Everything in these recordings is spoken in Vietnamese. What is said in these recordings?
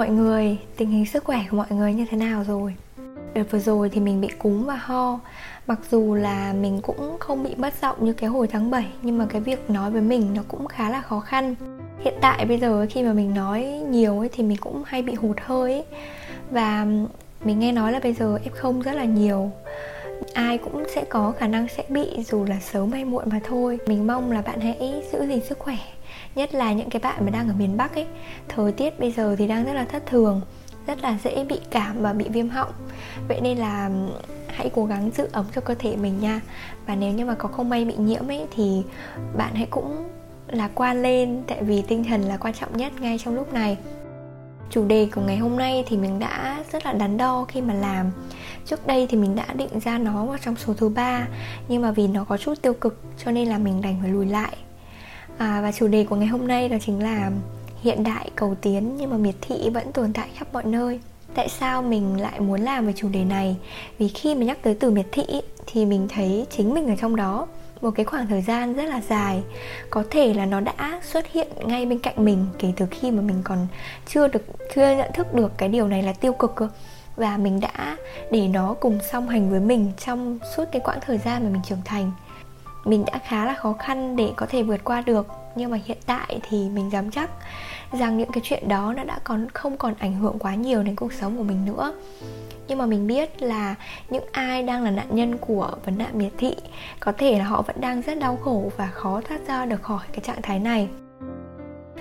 Mọi người, tình hình sức khỏe của mọi người như thế nào rồi? Đợt vừa rồi thì mình bị cúm và ho. Mặc dù là mình cũng không bị mất giọng như cái hồi tháng 7 Nhưng mà cái việc nói với mình nó cũng khá là khó khăn. Hiện tại bây giờ khi mà mình nói nhiều ấy thì mình cũng hay bị hụt hơi ấy. Và mình nghe nói là bây giờ F0 rất là nhiều. Ai cũng sẽ có khả năng sẽ bị dù là sớm hay muộn mà thôi. Mình mong là bạn hãy giữ gìn sức khỏe nhất là những cái bạn mà đang ở miền bắc ấy. Thời tiết bây giờ thì đang rất là thất thường rất là dễ bị cảm và bị viêm họng. Vậy nên là hãy cố gắng giữ ấm cho cơ thể mình nha. Và nếu như mà có không may bị nhiễm ấy thì bạn hãy cũng lạc quan lên tại vì tinh thần là quan trọng nhất ngay trong lúc này. Chủ đề của ngày hôm nay thì mình đã rất là đắn đo khi mà làm. Trước đây thì mình đã định ra nó vào trong số thứ ba nhưng mà vì nó có chút tiêu cực cho nên là mình đành phải lùi lại à, và chủ đề của ngày hôm nay đó chính là hiện đại cầu tiến nhưng mà miệt thị vẫn tồn tại khắp mọi nơi. Tại sao mình lại muốn làm về chủ đề này? Vì khi mà nhắc tới từ miệt thị thì mình thấy chính mình ở trong đó một cái khoảng thời gian rất là dài. Có thể là nó đã xuất hiện ngay bên cạnh mình kể từ khi mà mình còn chưa được chưa nhận thức được cái điều này là tiêu cực cơ. Và mình đã để nó cùng song hành với mình trong suốt cái quãng thời gian mà mình trưởng thành mình đã khá là khó khăn để có thể vượt qua được. Nhưng mà hiện tại thì mình dám chắc rằng những cái chuyện đó nó đã còn, không còn ảnh hưởng quá nhiều đến cuộc sống của mình nữa. Nhưng mà mình biết là những ai đang là nạn nhân của vấn nạn miệt thị, có thể là họ vẫn đang rất đau khổ và khó thoát ra được khỏi cái trạng thái này.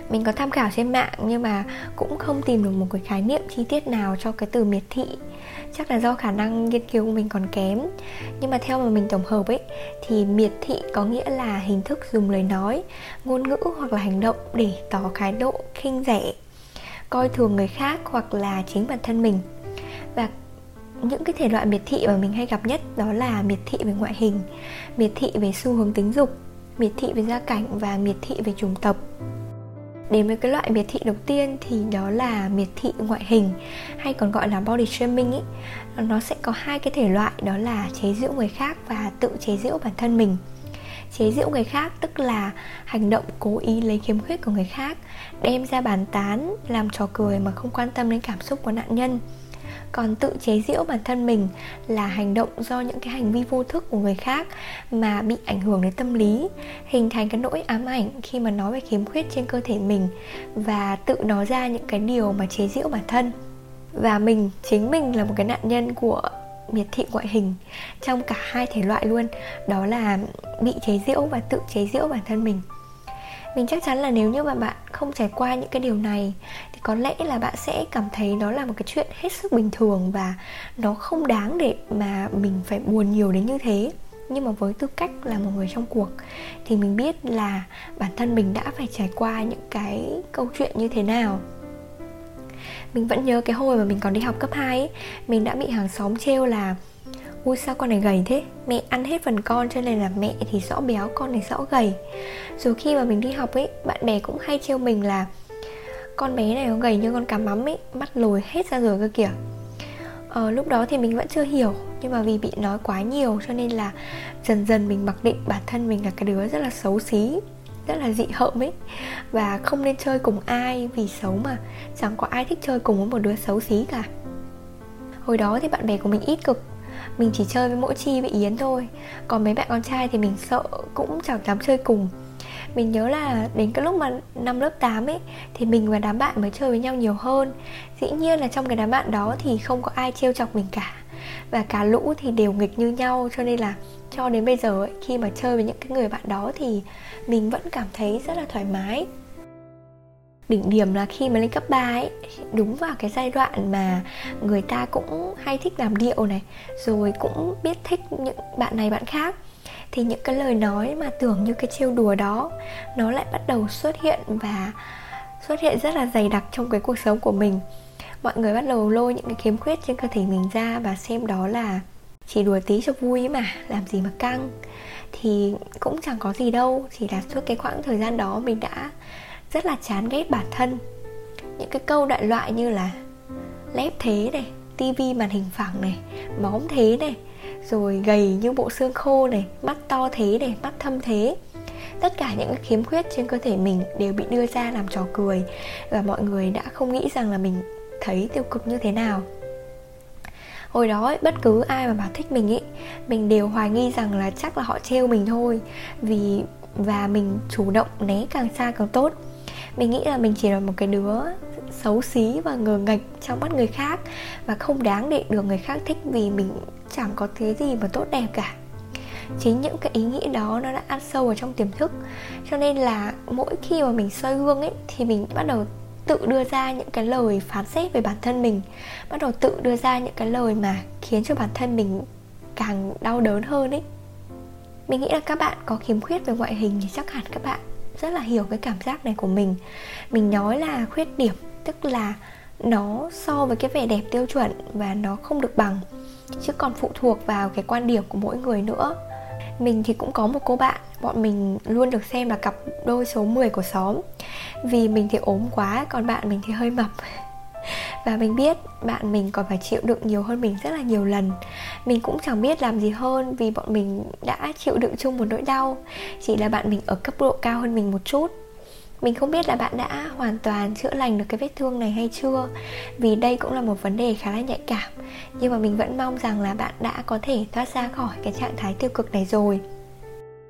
Mình có tham khảo trên mạng nhưng mà cũng không tìm được một cái khái niệm chi tiết nào cho cái từ miệt thị chắc là do khả năng nghiên cứu của mình còn kém. Nhưng mà theo mà mình tổng hợp ấy, thì miệt thị có nghĩa là hình thức dùng lời nói, ngôn ngữ hoặc là hành động để tỏ thái độ khinh rẻ, coi thường người khác hoặc là chính bản thân mình. Và những cái thể loại miệt thị mà mình hay gặp nhất đó là miệt thị về ngoại hình, miệt thị về xu hướng tính dục, miệt thị về gia cảnh và miệt thị về chủng tộc. Đến với cái loại miệt thị đầu tiên thì đó là miệt thị ngoại hình hay còn gọi là body shaming ý. Nó sẽ có hai cái thể loại đó là chế giễu người khác và tự chế giễu bản thân mình. Chế giễu người khác tức là hành động cố ý lấy khiếm khuyết của người khác, đem ra bàn tán, làm trò cười mà không quan tâm đến cảm xúc của nạn nhân còn tự chế giễu bản thân mình là hành động do những cái hành vi vô thức của người khác mà bị ảnh hưởng đến tâm lý, hình thành cái nỗi ám ảnh khi mà nói về khiếm khuyết trên cơ thể mình và tự nói ra những cái điều mà chế giễu bản thân. Và mình, chính mình là một cái nạn nhân của miệt thị ngoại hình trong cả hai thể loại luôn, đó là bị chế giễu và tự chế giễu bản thân mình. Mình chắc chắn là nếu như mà bạn không trải qua những cái điều này thì có lẽ là bạn sẽ cảm thấy nó là một cái chuyện hết sức bình thường và nó không đáng để mà mình phải buồn nhiều đến như thế. Nhưng mà với tư cách là một người trong cuộc thì mình biết là bản thân mình đã phải trải qua những cái câu chuyện như thế nào. Mình vẫn nhớ cái hồi mà mình còn đi học cấp 2 ấy, mình đã bị hàng xóm trêu là ui sao con này gầy thế? Mẹ ăn hết phần con cho nên là mẹ thì rõ béo con thì rõ gầy. Rồi khi mà mình đi học ấy bạn bè cũng hay trêu mình là con bé này nó gầy như con cá mắm ấy mắt lồi hết ra rồi cơ kìa. Ờ, lúc đó thì mình vẫn chưa hiểu nhưng mà vì bị nói quá nhiều cho nên là dần dần mình mặc định bản thân mình là cái đứa rất là xấu xí rất là dị hợm ấy và không nên chơi cùng ai vì xấu mà. Chẳng có ai thích chơi cùng với một đứa xấu xí cả. Hồi đó thì bạn bè của mình ít cực mình chỉ chơi với mỗi chi với yến thôi. Còn mấy bạn con trai thì mình sợ cũng chẳng dám chơi cùng. Mình nhớ là đến cái lúc mà năm lớp 8 ấy thì mình và đám bạn mới chơi với nhau nhiều hơn. Dĩ nhiên là trong cái đám bạn đó thì không có ai trêu chọc mình cả. Và cả lũ thì đều nghịch như nhau cho nên là cho đến bây giờ ấy, khi mà chơi với những cái người bạn đó thì mình vẫn cảm thấy rất là thoải mái đỉnh điểm là khi mà lên cấp 3 ấy, đúng vào cái giai đoạn mà người ta cũng hay thích làm điệu này, rồi cũng biết thích những bạn này bạn khác. Thì những cái lời nói mà tưởng như cái trêu đùa đó, nó lại bắt đầu xuất hiện và xuất hiện rất là dày đặc trong cái cuộc sống của mình. Mọi người bắt đầu lôi những cái khiếm khuyết trên cơ thể mình ra và xem đó là chỉ đùa tí cho vui mà, làm gì mà căng. Thì cũng chẳng có gì đâu, chỉ là suốt cái khoảng thời gian đó mình đã rất là chán ghét bản thân. Những cái câu đại loại như là lép thế này tivi màn hình phẳng này móng thế này rồi gầy như bộ xương khô này mắt to thế này mắt thâm thế. Tất cả những khiếm khuyết trên cơ thể mình đều bị đưa ra làm trò cười và mọi người đã không nghĩ rằng là mình thấy tiêu cực như thế nào. Hồi đó ấy, bất cứ ai mà bảo thích mình ấy, mình đều hoài nghi rằng là chắc là họ trêu mình thôi vì và mình chủ động né càng xa càng tốt mình nghĩ là mình chỉ là một cái đứa xấu xí và ngờ nghệch trong mắt người khác và không đáng để được người khác thích vì mình chẳng có thế gì mà tốt đẹp cả. Chính những cái ý nghĩ đó nó đã ăn sâu vào trong tiềm thức, cho nên là mỗi khi mà mình soi gương ấy, thì mình bắt đầu tự đưa ra những cái lời phán xét về bản thân mình, bắt đầu tự đưa ra những cái lời mà khiến cho bản thân mình càng đau đớn hơn ấy. Mình nghĩ là các bạn có khiếm khuyết về ngoại hình thì chắc hẳn các bạn rất là hiểu cái cảm giác này của mình. Mình nói là khuyết điểm, tức là nó so với cái vẻ đẹp tiêu chuẩn và nó không được bằng, chứ còn phụ thuộc vào cái quan điểm của mỗi người nữa. Mình thì cũng có một cô bạn, bọn mình luôn được xem là cặp đôi số 10 của xóm. Vì mình thì ốm quá, còn bạn mình thì hơi mập và mình biết bạn mình còn phải chịu đựng nhiều hơn mình rất là nhiều lần. Mình cũng chẳng biết làm gì hơn vì bọn mình đã chịu đựng chung một nỗi đau. Chỉ là bạn mình ở cấp độ cao hơn mình một chút. Mình không biết là bạn đã hoàn toàn chữa lành được cái vết thương này hay chưa, vì đây cũng là một vấn đề khá là nhạy cảm. Nhưng mà mình vẫn mong rằng là bạn đã có thể thoát ra khỏi cái trạng thái tiêu cực này rồi.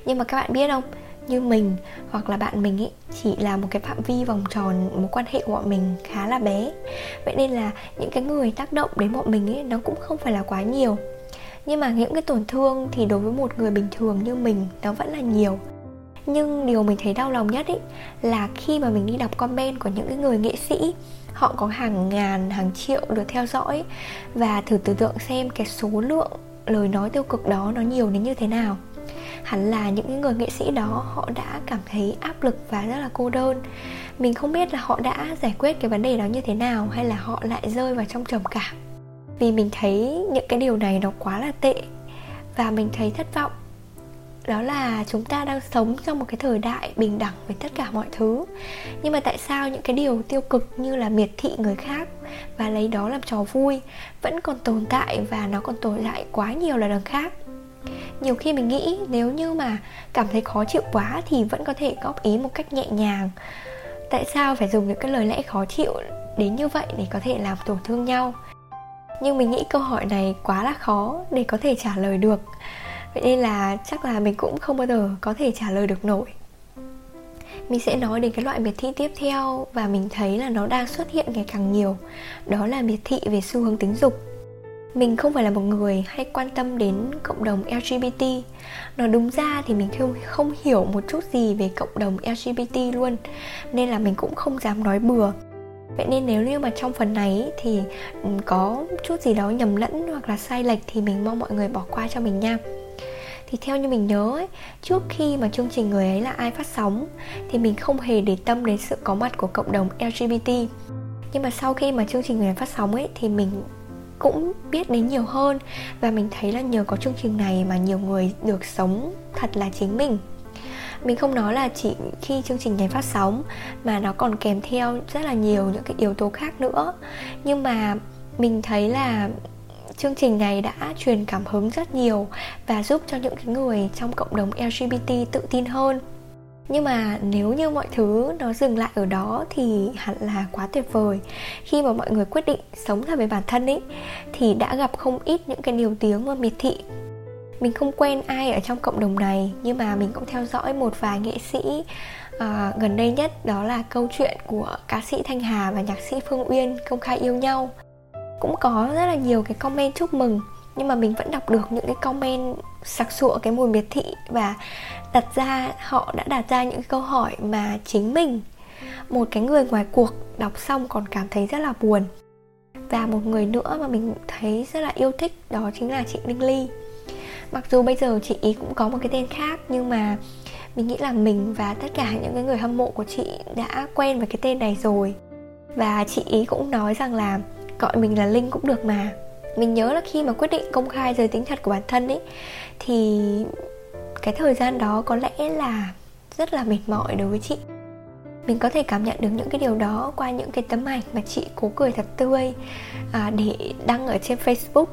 Nhưng mà các bạn biết không? Như mình hoặc là bạn mình ấy chỉ là một cái phạm vi vòng tròn, mối quan hệ của bọn mình khá là bé. Vậy nên là những cái người tác động đến bọn mình ấy nó cũng không phải là quá nhiều. Nhưng mà những cái tổn thương thì đối với một người bình thường như mình, nó vẫn là nhiều. Nhưng điều mình thấy đau lòng nhất ấy là khi mà mình đi đọc comment của những cái người nghệ sĩ, họ có hàng ngàn, hàng triệu được theo dõi và thử tưởng tượng xem cái số lượng lời nói tiêu cực đó nó nhiều đến như thế nào hẳn là những người nghệ sĩ đó họ đã cảm thấy áp lực và rất là cô đơn. Mình không biết là họ đã giải quyết cái vấn đề đó như thế nào hay là họ lại rơi vào trong trầm cảm. Vì mình thấy những cái điều này nó quá là tệ và mình thấy thất vọng. Đó là chúng ta đang sống trong một cái thời đại bình đẳng với tất cả mọi thứ. Nhưng mà tại sao những cái điều tiêu cực như là miệt thị người khác và lấy đó làm trò vui vẫn còn tồn tại và nó còn tồn tại quá nhiều là đằng khác? Nhiều khi mình nghĩ nếu như mà cảm thấy khó chịu quá thì vẫn có thể góp ý một cách nhẹ nhàng. Tại sao phải dùng những cái lời lẽ khó chịu đến như vậy để có thể làm tổn thương nhau? Nhưng mình nghĩ câu hỏi này quá là khó để có thể trả lời được. Vậy nên là chắc là mình cũng không bao giờ có thể trả lời được nổi. Mình sẽ nói đến cái loại miệt thị tiếp theo và mình thấy là nó đang xuất hiện ngày càng nhiều. Đó là miệt thị về xu hướng tính dục mình không phải là một người hay quan tâm đến cộng đồng lgbt nói đúng ra thì mình không không hiểu một chút gì về cộng đồng lgbt luôn nên là mình cũng không dám nói bừa. Vậy nên nếu như mà trong phần này thì ừ, có chút gì đó nhầm lẫn hoặc là sai lệch thì mình mong mọi người bỏ qua cho mình nha. Thì theo như mình nhớ ấy, trước khi mà chương trình người ấy là ai phát sóng thì mình không hề để tâm đến sự có mặt của cộng đồng lgbt nhưng mà sau khi mà chương trình người ấy phát sóng ấy thì mình cũng biết đến nhiều hơn. Và mình thấy là nhờ có chương trình này mà nhiều người được sống thật là chính mình. Mình không nói là chỉ khi chương trình này phát sóng mà nó còn kèm theo rất là nhiều những cái yếu tố khác nữa. Nhưng mà mình thấy là chương trình này đã truyền cảm hứng rất nhiều và giúp cho những cái người trong cộng đồng lgbt tự tin hơn nhưng mà nếu như mọi thứ nó dừng lại ở đó thì hẳn là quá tuyệt vời. Khi mà mọi người quyết định sống thật với bản thân ấy thì đã gặp không ít những cái điều tiếng và miệt thị. Mình không quen ai ở trong cộng đồng này nhưng mà mình cũng theo dõi một vài nghệ sĩ uh, gần đây nhất đó là câu chuyện của ca sĩ thanh hà và nhạc sĩ phương uyên công khai yêu nhau. Cũng có rất là nhiều cái comment chúc mừng nhưng mà mình vẫn đọc được những cái comment sặc sụa cái mùi miệt thị và đặt ra, họ đã đặt ra những câu hỏi mà chính mình, một cái người ngoài cuộc đọc xong còn cảm thấy rất là buồn. Và một người nữa mà mình thấy rất là yêu thích đó chính là chị Đinh Ly. Mặc dù bây giờ chị ý cũng có một cái tên khác, nhưng mà mình nghĩ là mình và tất cả những cái người hâm mộ của chị đã quen với cái tên này rồi. Và chị ý cũng nói rằng là gọi mình là linh cũng được mà mình nhớ là khi mà quyết định công khai giới tính thật của bản thân ấy thì cái thời gian đó có lẽ là rất là mệt mỏi đối với chị. Mình có thể cảm nhận được những cái điều đó qua những cái tấm ảnh mà chị cố cười thật tươi à, để đăng ở trên facebook.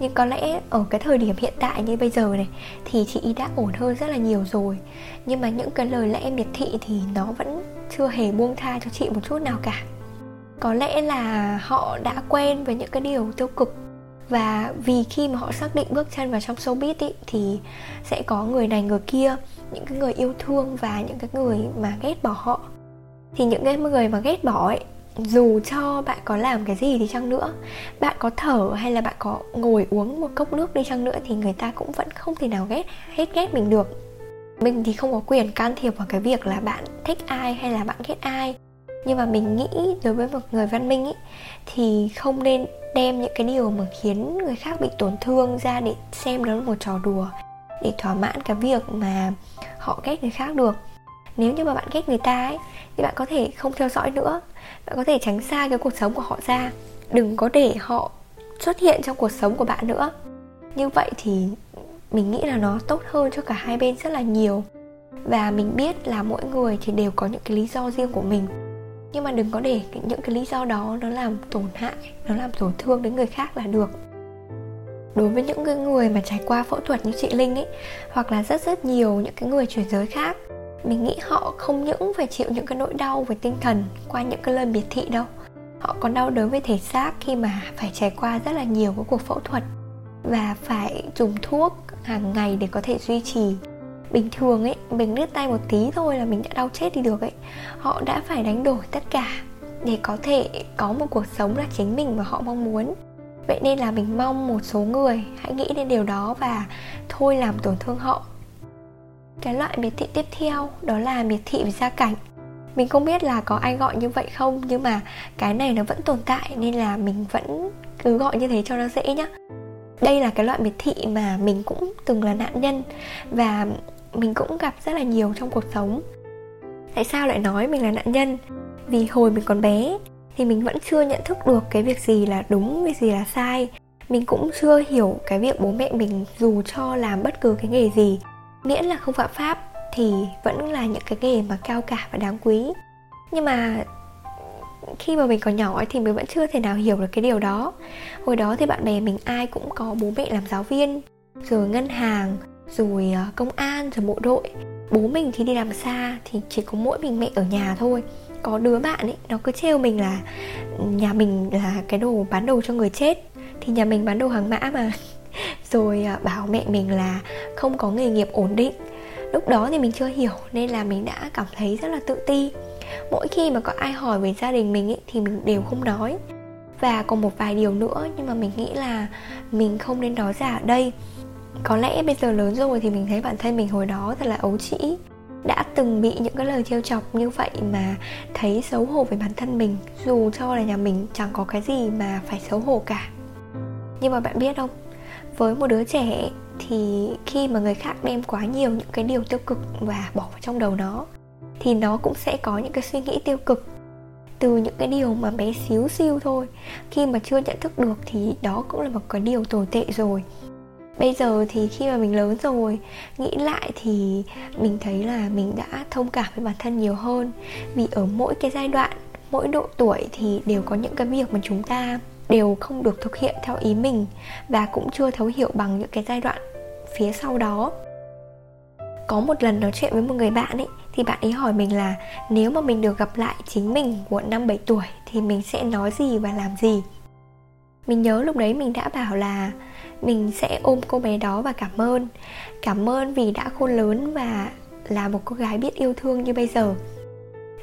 Nhưng có lẽ ở cái thời điểm hiện tại như bây giờ này thì chị đã ổn hơn rất là nhiều rồi. Nhưng mà những cái lời lẽ miệt thị thì nó vẫn chưa hề buông tha cho chị một chút nào cả. Có lẽ là họ đã quen với những cái điều tiêu cực và vì khi mà họ xác định bước chân vào trong showbiz ý, thì sẽ có người này người kia những cái người yêu thương và những cái người mà ghét bỏ họ. Thì những cái người mà ghét bỏ ấy dù cho bạn có làm cái gì đi chăng nữa bạn có thở hay là bạn có ngồi uống một cốc nước đi chăng nữa thì người ta cũng vẫn không thể nào ghét hết ghét mình được. Mình thì không có quyền can thiệp vào cái việc là bạn thích ai hay là bạn ghét ai nhưng mà mình nghĩ đối với một người văn minh ý, thì không nên đem những cái điều mà khiến người khác bị tổn thương ra để xem đó là một trò đùa để thỏa mãn cái việc mà họ ghét người khác được. Nếu như mà bạn ghét người ta ấy thì bạn có thể không theo dõi nữa. Bạn có thể tránh xa cái cuộc sống của họ ra. Đừng có để họ xuất hiện trong cuộc sống của bạn nữa. Như vậy thì mình nghĩ là nó tốt hơn cho cả hai bên rất là nhiều. Và mình biết là mỗi người thì đều có những cái lý do riêng của mình nhưng mà đừng có để những cái lý do đó nó làm tổn hại, nó làm tổn thương đến người khác là được. Đối với những cái người mà trải qua phẫu thuật như chị linh ấy, hoặc là rất rất nhiều những cái người chuyển giới khác, mình nghĩ họ không những phải chịu những cái nỗi đau về tinh thần qua những cái lời biệt thị đâu. Họ còn đau đớn về thể xác khi mà phải trải qua rất là nhiều cái cuộc phẫu thuật và phải dùng thuốc hàng ngày để có thể duy trì bình thường ấy, mình lướt tay một tí thôi là mình đã đau chết đi được ấy. Họ đã phải đánh đổi tất cả để có thể có một cuộc sống là chính mình mà họ mong muốn. Vậy nên là mình mong một số người hãy nghĩ đến điều đó và thôi làm tổn thương họ. Cái loại miệt thị tiếp theo đó là miệt thị về gia cảnh. Mình không biết là có ai gọi như vậy không, nhưng mà cái này nó vẫn tồn tại nên là mình vẫn cứ gọi như thế cho nó dễ nhá. Đây là cái loại miệt thị mà mình cũng từng là nạn nhân và mình cũng gặp rất là nhiều trong cuộc sống. Tại sao lại nói mình là nạn nhân? Vì hồi mình còn bé thì mình vẫn chưa nhận thức được cái việc gì là đúng việc gì là sai. Mình cũng chưa hiểu cái việc bố mẹ mình dù cho làm bất cứ cái nghề gì miễn là không phạm pháp thì vẫn là những cái nghề mà cao cả và đáng quý. Nhưng mà khi mà mình còn nhỏ ấy, thì mình vẫn chưa thể nào hiểu được cái điều đó. Hồi đó thì bạn bè mình ai cũng có bố mẹ làm giáo viên rồi ngân hàng rồi à, công an rồi bộ đội. Bố mình thì đi làm xa thì chỉ có mỗi mình mẹ ở nhà thôi. Có đứa bạn ấy nó cứ trêu mình là nhà mình là cái đồ bán đồ cho người chết. Thì nhà mình bán đồ hàng mã mà. Rồi à, bảo mẹ mình là không có nghề nghiệp ổn định. Lúc đó thì mình chưa hiểu nên là mình đã cảm thấy rất là tự ti. Mỗi khi mà có ai hỏi về gia đình mình ấy, thì mình đều không nói. Và còn một vài điều nữa nhưng mà mình nghĩ là mình không nên nói ra ở đây có lẽ bây giờ lớn rồi thì mình thấy bản thân mình hồi đó thật là ấu trĩ. Đã từng bị những cái lời trêu chọc như vậy mà thấy xấu hổ về bản thân mình. Dù cho là nhà mình chẳng có cái gì mà phải xấu hổ cả. Nhưng mà bạn biết không? Với một đứa trẻ thì khi mà người khác đem quá nhiều những cái điều tiêu cực và bỏ vào trong đầu nó, thì nó cũng sẽ có những cái suy nghĩ tiêu cực. Từ những cái điều mà bé xíu xiu thôi, khi mà chưa nhận thức được thì đó cũng là một cái điều tồi tệ rồi bây giờ thì khi mà mình lớn rồi, nghĩ lại thì mình thấy là mình đã thông cảm với bản thân nhiều hơn. Vì ở mỗi cái giai đoạn, mỗi độ tuổi thì đều có những cái việc mà chúng ta đều không được thực hiện theo ý mình và cũng chưa thấu hiểu bằng những cái giai đoạn phía sau đó. Có một lần nói chuyện với một người bạn ấy, thì bạn ấy hỏi mình là nếu mà mình được gặp lại chính mình của năm 7 tuổi thì mình sẽ nói gì và làm gì? Mình nhớ lúc đấy mình đã bảo là mình sẽ ôm cô bé đó và cảm ơn. Cảm ơn vì đã khôn lớn và là một cô gái biết yêu thương như bây giờ.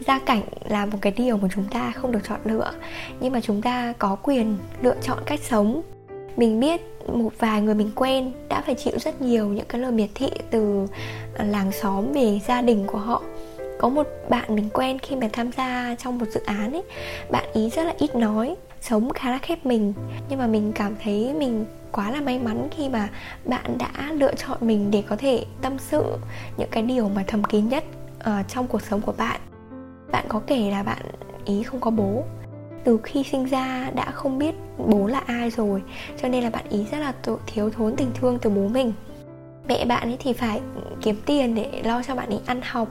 Gia cảnh là một cái điều mà chúng ta không được chọn lựa, nhưng mà chúng ta có quyền lựa chọn cách sống. Mình biết một vài người mình quen đã phải chịu rất nhiều những cái lời miệt thị từ làng xóm về gia đình của họ. Có một bạn mình quen khi mà tham gia trong một dự án ấy, bạn ý rất là ít nói sống khá là khép mình. Nhưng mà mình cảm thấy mình quá là may mắn khi mà bạn đã lựa chọn mình để có thể tâm sự những cái điều mà thầm kín nhất uh, trong cuộc sống của bạn. Bạn có kể là bạn ý không có bố. Từ khi sinh ra đã không biết bố là ai rồi cho nên là bạn ý rất là thiếu thốn tình thương từ bố mình. Mẹ bạn ấy thì phải kiếm tiền để lo cho bạn ấy ăn học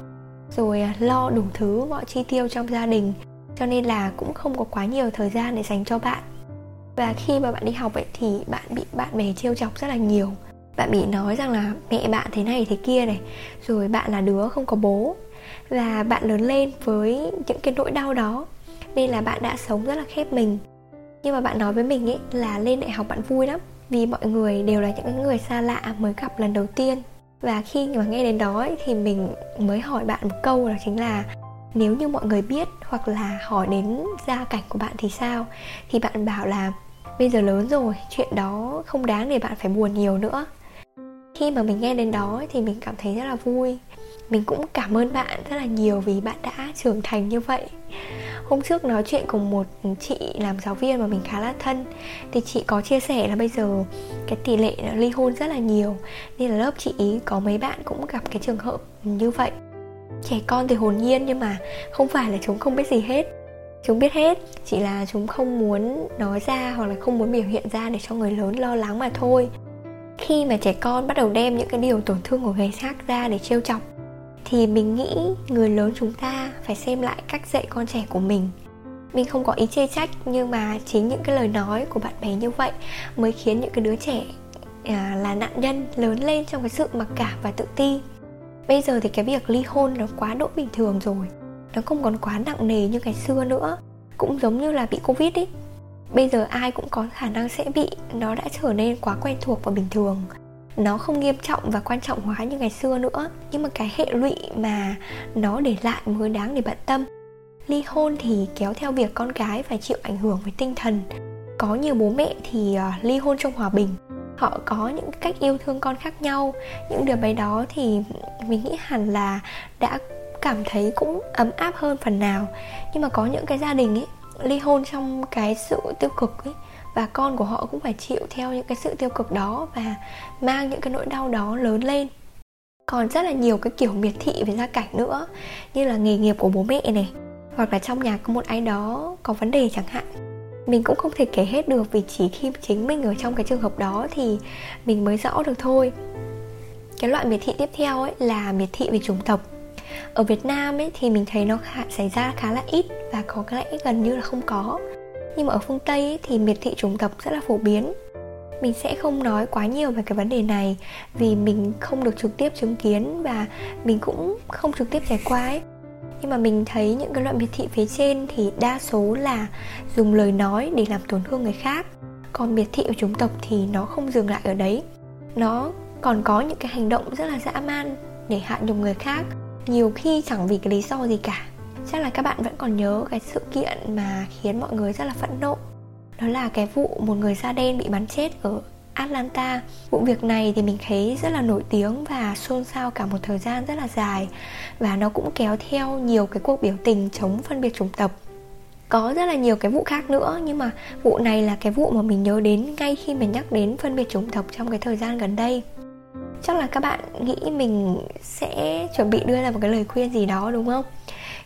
rồi ờ, lo đủ thứ mọi chi tiêu trong gia đình cho nên là cũng không có quá nhiều thời gian để dành cho bạn. Và khi mà bạn đi học ấy thì bạn bị bạn bè trêu chọc rất là nhiều. Bạn bị nói rằng là mẹ bạn thế này thế kia này rồi bạn là đứa không có bố. Và bạn lớn lên với những cái nỗi đau đó nên là bạn đã sống rất là khép mình. Nhưng mà bạn nói với mình ấy là lên đại học bạn vui lắm vì mọi người đều là những người xa lạ mới gặp lần đầu tiên. Và khi mà nghe đến đó ấy, thì mình mới hỏi bạn một câu là chính là nếu như mọi người biết hoặc là hỏi đến gia cảnh của bạn thì sao? Thì bạn bảo là, bây giờ lớn rồi, chuyện đó không đáng để bạn phải buồn nhiều nữa. Khi mà mình nghe đến đó thì mình cảm thấy rất là vui. Mình cũng cảm ơn bạn rất là nhiều vì bạn đã trưởng thành như vậy. Hôm trước nói chuyện cùng một chị làm giáo viên mà mình khá là thân thì chị có chia sẻ là bây giờ cái tỷ lệ ly hôn rất là nhiều. Nên là lớp chị ý có mấy bạn cũng gặp cái trường hợp như vậy trẻ con thì hồn nhiên nhưng mà không phải là chúng không biết gì hết. Chúng biết hết chỉ là chúng không muốn nói ra hoặc là không muốn biểu hiện ra để cho người lớn lo lắng mà thôi. Khi mà trẻ con bắt đầu đem những cái điều tổn thương của người khác ra để trêu chọc thì mình nghĩ người lớn chúng ta phải xem lại cách dạy con trẻ của mình. Mình không có ý chê trách nhưng mà chính những cái lời nói của bạn bè như vậy mới khiến những cái đứa trẻ à, là nạn nhân lớn lên trong cái sự mặc cảm và tự ti bây giờ thì cái việc ly hôn nó quá độ bình thường rồi. Nó không còn quá nặng nề như ngày xưa nữa. Cũng giống như là bị covid ý. Bây giờ ai cũng có khả năng sẽ bị nó đã trở nên quá quen thuộc và bình thường. Nó không nghiêm trọng và quan trọng hóa như ngày xưa nữa. Nhưng mà cái hệ lụy mà nó để lại mới đáng để bận tâm. Ly hôn thì kéo theo việc con gái phải chịu ảnh hưởng về tinh thần. Có nhiều bố mẹ thì uh, ly hôn trong hòa bình họ có những cách yêu thương con khác nhau. Những điều bé đó thì mình nghĩ hẳn là đã cảm thấy cũng ấm áp hơn phần nào. Nhưng mà có những cái gia đình ấy, ly hôn trong cái sự tiêu cực ấy, và con của họ cũng phải chịu theo những cái sự tiêu cực đó và mang những cái nỗi đau đó lớn lên. Còn rất là nhiều cái kiểu miệt thị về gia cảnh nữa, như là nghề nghiệp của bố mẹ này, hoặc là trong nhà có một ai đó có vấn đề chẳng hạn mình cũng không thể kể hết được vì chỉ khi chính mình ở trong cái trường hợp đó thì mình mới rõ được thôi. Cái loại miệt thị tiếp theo ấy là miệt thị về chủng tộc. Ở Việt Nam ấy thì mình thấy nó khá, xảy ra khá là ít và có lẽ gần như là không có. Nhưng mà ở phương Tây ấy, thì miệt thị chủng tộc rất là phổ biến. Mình sẽ không nói quá nhiều về cái vấn đề này vì mình không được trực tiếp chứng kiến và mình cũng không trực tiếp trải qua ấy nhưng mà mình thấy những cái loại miệt thị phía trên thì đa số là dùng lời nói để làm tổn thương người khác. Còn miệt thị của chúng tộc thì nó không dừng lại ở đấy. Nó còn có những cái hành động rất là dã man để hạ nhục người khác, nhiều khi chẳng vì cái lý do gì cả. Chắc là các bạn vẫn còn nhớ cái sự kiện mà khiến mọi người rất là phẫn nộ. Đó là cái vụ một người da đen bị bắn chết ở Atlanta. Vụ việc này thì mình thấy rất là nổi tiếng và xôn xao cả một thời gian rất là dài. Và nó cũng kéo theo nhiều cái cuộc biểu tình chống phân biệt chủng tộc. Có rất là nhiều cái vụ khác nữa, nhưng mà vụ này là cái vụ mà mình nhớ đến ngay khi mình nhắc đến phân biệt chủng tộc trong cái thời gian gần đây. Chắc là các bạn nghĩ mình sẽ chuẩn bị đưa ra một cái lời khuyên gì đó, đúng không?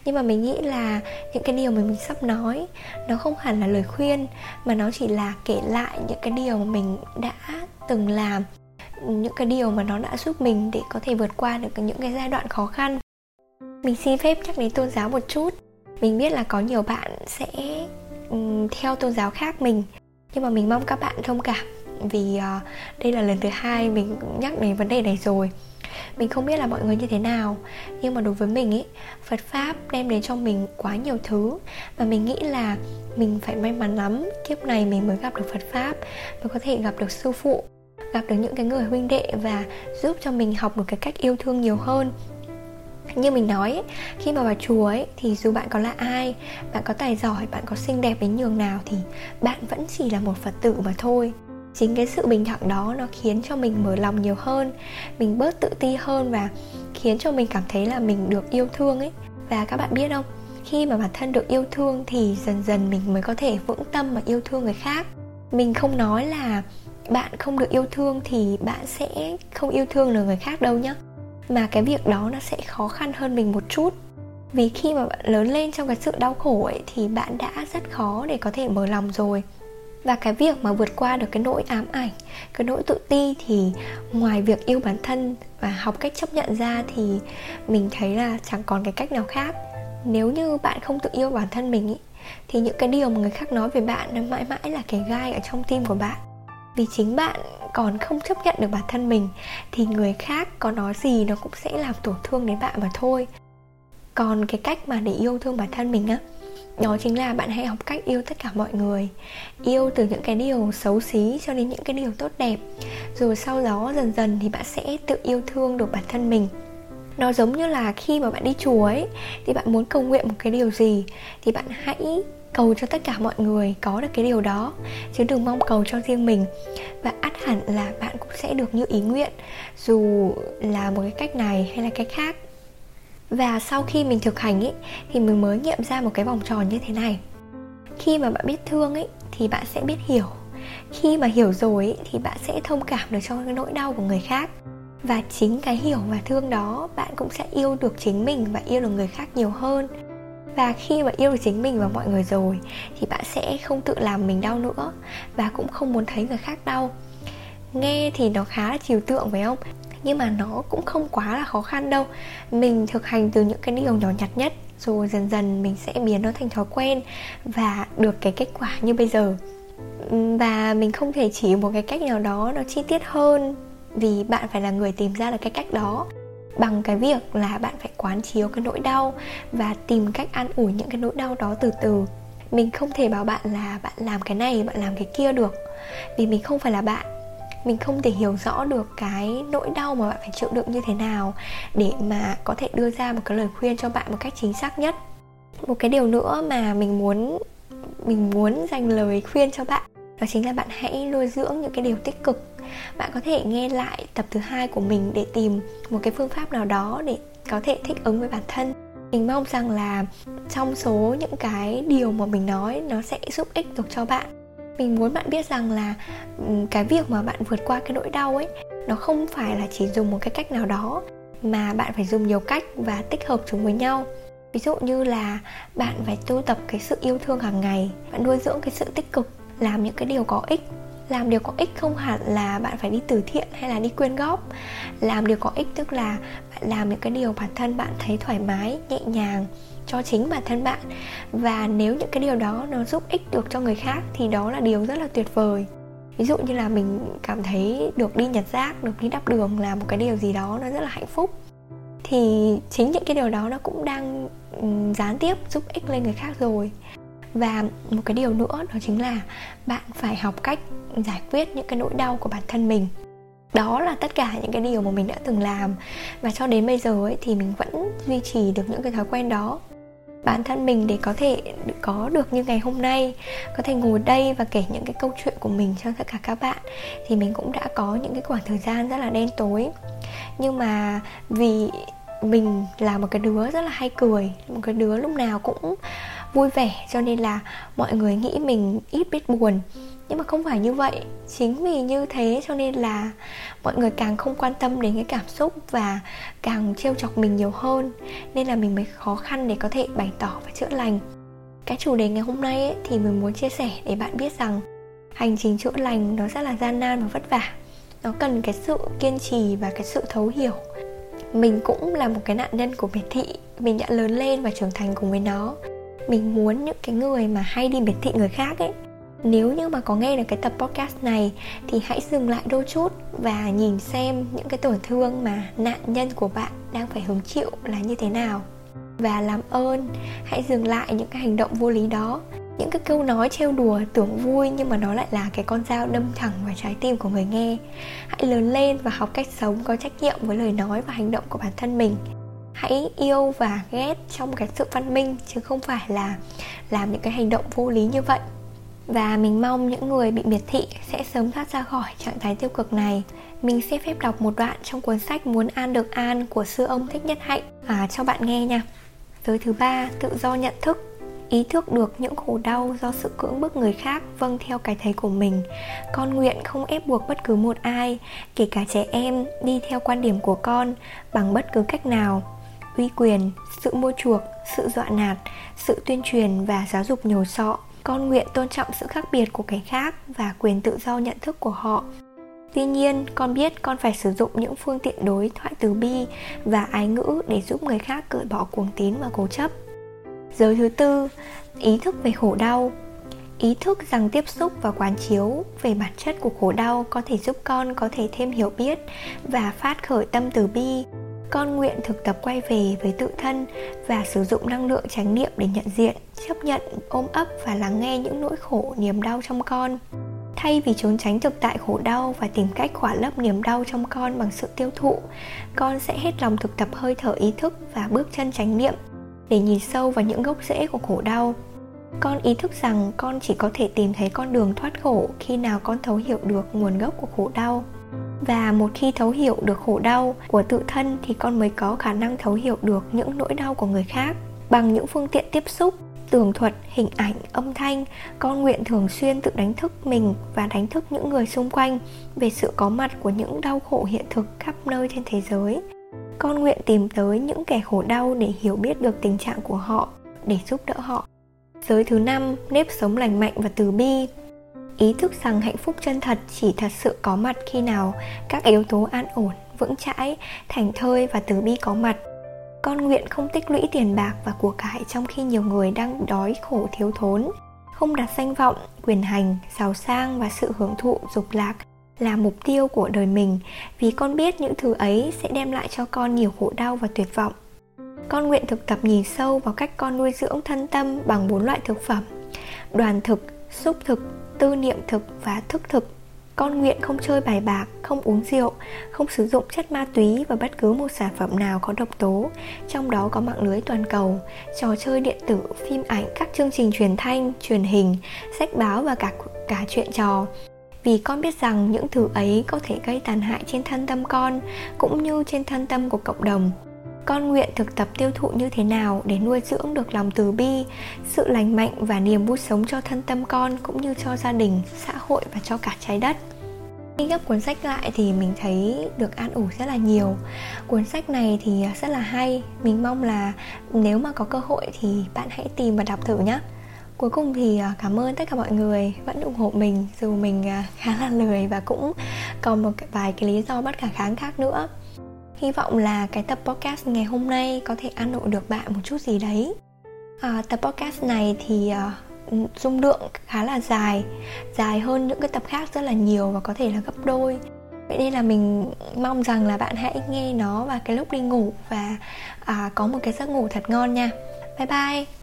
Nhưng mà mình nghĩ là những cái điều mà mình sắp nói nó không hẳn là lời khuyên mà nó chỉ là kể lại những cái điều mà mình đã từng làm những cái điều mà nó đã giúp mình để có thể vượt qua được những cái giai đoạn khó khăn. Mình xin phép nhắc đến tôn giáo một chút. Mình biết là có nhiều bạn sẽ um, theo tôn giáo khác mình nhưng mà mình mong các bạn thông cảm vì uh, đây là lần thứ hai mình nhắc đến vấn đề này rồi mình không biết là mọi người như thế nào. Nhưng mà đối với mình ý phật pháp đem đến cho mình quá nhiều thứ. Và mình nghĩ là mình phải may mắn lắm kiếp này mình mới gặp được phật pháp mới có thể gặp được sư phụ gặp được những cái người huynh đệ và giúp cho mình học được cái cách yêu thương nhiều hơn. Như mình nói ấy, khi mà vào chùa ấy thì dù bạn có là ai bạn có tài giỏi bạn có xinh đẹp đến nhường nào thì bạn vẫn chỉ là một phật tử mà thôi chính cái sự bình đẳng đó nó khiến cho mình mở lòng nhiều hơn, mình bớt tự ti hơn và khiến cho mình cảm thấy là mình được yêu thương ấy. Và các bạn biết không, khi mà bản thân được yêu thương thì dần dần mình mới có thể vững tâm mà yêu thương người khác. Mình không nói là bạn không được yêu thương thì bạn sẽ không yêu thương được người khác đâu nhá. Mà cái việc đó nó sẽ khó khăn hơn mình một chút. Vì khi mà bạn lớn lên trong cái sự đau khổ ấy thì bạn đã rất khó để có thể mở lòng rồi và cái việc mà vượt qua được cái nỗi ám ảnh cái nỗi tự ti thì ngoài việc yêu bản thân và học cách chấp nhận ra thì mình thấy là chẳng còn cái cách nào khác. Nếu như bạn không tự yêu bản thân mình ý, thì những cái điều mà người khác nói về bạn nó mãi mãi là cái gai ở trong tim của bạn. Vì chính bạn còn không chấp nhận được bản thân mình thì người khác có nói gì nó cũng sẽ làm tổn thương đến bạn mà thôi. Còn cái cách mà để yêu thương bản thân mình á đó chính là bạn hãy học cách yêu tất cả mọi người. Yêu từ những cái điều xấu xí cho đến những cái điều tốt đẹp. Rồi sau đó dần dần thì bạn sẽ tự yêu thương được bản thân mình. Nó giống như là khi mà bạn đi chùa ấy, thì bạn muốn cầu nguyện một cái điều gì, thì bạn hãy cầu cho tất cả mọi người có được cái điều đó, chứ đừng mong cầu cho riêng mình. Và ắt hẳn là bạn cũng sẽ được như ý nguyện, dù là một cái cách này hay là cách khác và sau khi mình thực hành ấy thì mình mới nghiệm ra một cái vòng tròn như thế này. Khi mà bạn biết thương ấy thì bạn sẽ biết hiểu. Khi mà hiểu rồi ý, thì bạn sẽ thông cảm được cho cái nỗi đau của người khác. Và chính cái hiểu và thương đó bạn cũng sẽ yêu được chính mình và yêu được người khác nhiều hơn. Và khi mà yêu được chính mình và mọi người rồi thì bạn sẽ không tự làm mình đau nữa và cũng không muốn thấy người khác đau. Nghe thì nó khá là trừu tượng phải không? Nhưng mà nó cũng không quá là khó khăn đâu. Mình thực hành từ những cái điều nhỏ nhặt nhất, rồi dần dần mình sẽ biến nó thành thói quen và được cái kết quả như bây giờ. Và mình không thể chỉ một cái cách nào đó nó chi tiết hơn vì bạn phải là người tìm ra được cái cách đó. Bằng cái việc là bạn phải quán chiếu cái nỗi đau và tìm cách an ủi những cái nỗi đau đó từ từ. Mình không thể bảo bạn là bạn làm cái này, bạn làm cái kia được, vì mình không phải là bạn mình không thể hiểu rõ được cái nỗi đau mà bạn phải chịu đựng như thế nào để mà có thể đưa ra một cái lời khuyên cho bạn một cách chính xác nhất. Một cái điều nữa mà mình muốn mình muốn dành lời khuyên cho bạn, đó chính là bạn hãy nuôi dưỡng những cái điều tích cực. Bạn có thể nghe lại tập thứ hai của mình để tìm một cái phương pháp nào đó để có thể thích ứng với bản thân. Mình mong rằng là trong số những cái điều mà mình nói, nó sẽ giúp ích được cho bạn mình muốn bạn biết rằng là ừ, cái việc mà bạn vượt qua cái nỗi đau ấy, nó không phải là chỉ dùng một cái cách nào đó, mà bạn phải dùng nhiều cách và tích hợp chúng với nhau. Ví dụ như là bạn phải tu tập cái sự yêu thương hàng ngày, bạn nuôi dưỡng cái sự tích cực, làm những cái điều có ích. Làm điều có ích không hẳn là bạn phải đi từ thiện hay là đi quyên góp. Làm điều có ích tức là bạn làm những cái điều bản thân bạn thấy thoải mái, nhẹ nhàng cho chính bản thân bạn. Và nếu những cái điều đó nó giúp ích được cho người khác thì đó là điều rất là tuyệt vời. Ví dụ như là mình cảm thấy được đi nhặt rác, được đi đắp đường là một cái điều gì đó nó rất là hạnh phúc. Thì chính những cái điều đó nó cũng đang gián tiếp giúp ích lên người khác rồi. Và một cái điều nữa đó chính là bạn phải học cách giải quyết những cái nỗi đau của bản thân mình. Đó là tất cả những cái điều mà mình đã từng làm. Và cho đến bây giờ ấy thì mình vẫn duy trì được những cái thói quen đó bản thân mình để có thể có được như ngày hôm nay, có thể ngồi đây và kể những cái câu chuyện của mình cho tất cả các bạn, thì mình cũng đã có những cái khoảng thời gian rất là đen tối. Nhưng mà vì mình là một cái đứa rất là hay cười, một cái đứa lúc nào cũng vui vẻ, cho nên là mọi người nghĩ mình ít biết buồn nhưng mà không phải như vậy. Chính vì như thế cho nên là mọi người càng không quan tâm đến cái cảm xúc và càng trêu chọc mình nhiều hơn. Nên là mình mới khó khăn để có thể bày tỏ và chữa lành. Cái chủ đề ngày hôm nay ấy, thì mình muốn chia sẻ để bạn biết rằng hành trình chữa lành nó rất là gian nan và vất vả. Nó cần cái sự kiên trì và cái sự thấu hiểu. Mình cũng là một cái nạn nhân của biệt thị. Mình đã lớn lên và trưởng thành cùng với nó. Mình muốn những cái người mà hay đi biệt thị người khác ấy nếu như mà có nghe được cái tập podcast này thì hãy dừng lại đôi chút và nhìn xem những cái tổn thương mà nạn nhân của bạn đang phải hứng chịu là như thế nào. Và làm ơn, hãy dừng lại những cái hành động vô lý đó. Những cái câu nói trêu đùa, tưởng vui nhưng mà nó lại là cái con dao đâm thẳng vào trái tim của người nghe. Hãy lớn lên và học cách sống có trách nhiệm với lời nói và hành động của bản thân mình. Hãy yêu và ghét trong cái sự văn minh chứ không phải là làm những cái hành động vô lý như vậy và mình mong những người bị miệt thị sẽ sớm thoát ra khỏi trạng thái tiêu cực này. Mình sẽ phép đọc một đoạn trong cuốn sách Muốn an được an của sư ông Thích Nhất Hạnh. À, cho bạn nghe nha. Giới thứ ba, tự do nhận thức. Ý thức được những khổ đau do sự cưỡng bức người khác vâng theo cái thấy của mình. Con nguyện không ép buộc bất cứ một ai kể cả trẻ em đi theo quan điểm của con bằng bất cứ cách nào. Uy quyền sự mua chuộc sự dọa nạt sự tuyên truyền và giáo dục nhồi sọ con nguyện tôn trọng sự khác biệt của kẻ khác và quyền tự do nhận thức của họ Tuy nhiên, con biết con phải sử dụng những phương tiện đối thoại từ bi và ái ngữ để giúp người khác cởi bỏ cuồng tín và cố chấp. Giới thứ tư, ý thức về khổ đau Ý thức rằng tiếp xúc và quán chiếu về bản chất của khổ đau có thể giúp con có thể thêm hiểu biết và phát khởi tâm từ bi. Con nguyện thực tập quay về với tự thân và sử dụng năng lượng chánh niệm để nhận diện, chấp nhận, ôm ấp và lắng nghe những nỗi khổ, niềm đau trong con. Thay vì trốn tránh thực tại khổ đau và tìm cách khỏa lấp niềm đau trong con bằng sự tiêu thụ, con sẽ hết lòng thực tập hơi thở ý thức và bước chân chánh niệm để nhìn sâu vào những gốc rễ của khổ đau con ý thức rằng con chỉ có thể tìm thấy con đường thoát khổ khi nào con thấu hiểu được nguồn gốc của khổ đau và một khi thấu hiểu được khổ đau của tự thân thì con mới có khả năng thấu hiểu được những nỗi đau của người khác. Bằng những phương tiện tiếp xúc, tường thuật, hình ảnh, âm thanh, con nguyện thường xuyên tự đánh thức mình và đánh thức những người xung quanh về sự có mặt của những đau khổ hiện thực khắp nơi trên thế giới. Con nguyện tìm tới những kẻ khổ đau để hiểu biết được tình trạng của họ, để giúp đỡ họ. Giới thứ năm, nếp sống lành mạnh và từ bi ý thức rằng hạnh phúc chân thật chỉ thật sự có mặt khi nào các yếu tố an ổn, vững chãi thành thơi và từ bi có mặt. Con nguyện không tích lũy tiền bạc và của cải trong khi nhiều người đang đói khổ thiếu thốn. Không đặt danh vọng, quyền hành, giàu sang và sự hưởng thụ dục lạc là mục tiêu của đời mình, vì con biết những thứ ấy sẽ đem lại cho con nhiều khổ đau và tuyệt vọng. Con nguyện thực tập nhìn sâu vào cách con nuôi dưỡng thân tâm bằng bốn loại thực phẩm. Đoàn thực xúc thực tư niệm thực và thức thực. Con nguyện không chơi bài bạc, không uống rượu, không sử dụng chất ma túy và bất cứ một sản phẩm nào có độc tố, trong đó có mạng lưới toàn cầu, trò chơi điện tử, phim ảnh, các chương trình truyền thanh, truyền hình, sách báo và cả cả chuyện trò. Vì con biết rằng những thứ ấy có thể gây tàn hại trên thân tâm con cũng như trên thân tâm của cộng đồng con nguyện thực tập tiêu thụ như thế nào để nuôi dưỡng được lòng từ bi, sự lành mạnh và niềm vui sống cho thân tâm con cũng như cho gia đình, xã hội và cho cả trái đất. Khi gấp cuốn sách lại thì mình thấy được an ủi rất là nhiều. Cuốn sách này thì rất là hay. Mình mong là nếu mà có cơ hội thì bạn hãy tìm và đọc thử nhé cuối cùng thì à, cảm ơn tất cả mọi người vẫn ủng hộ mình dù mình à, khá là lười và cũng còn một vài cái lý do bất khả kháng khác nữa hy vọng là cái tập podcast ngày hôm nay có thể an ủi được bạn một chút gì đấy. À, tập podcast này thì uh, dung lượng khá là dài dài hơn những cái tập khác rất là nhiều và có thể là gấp đôi. Vậy nên là mình mong rằng là bạn hãy nghe nó vào cái lúc đi ngủ và à, có một cái giấc ngủ thật ngon nha. Bye bye!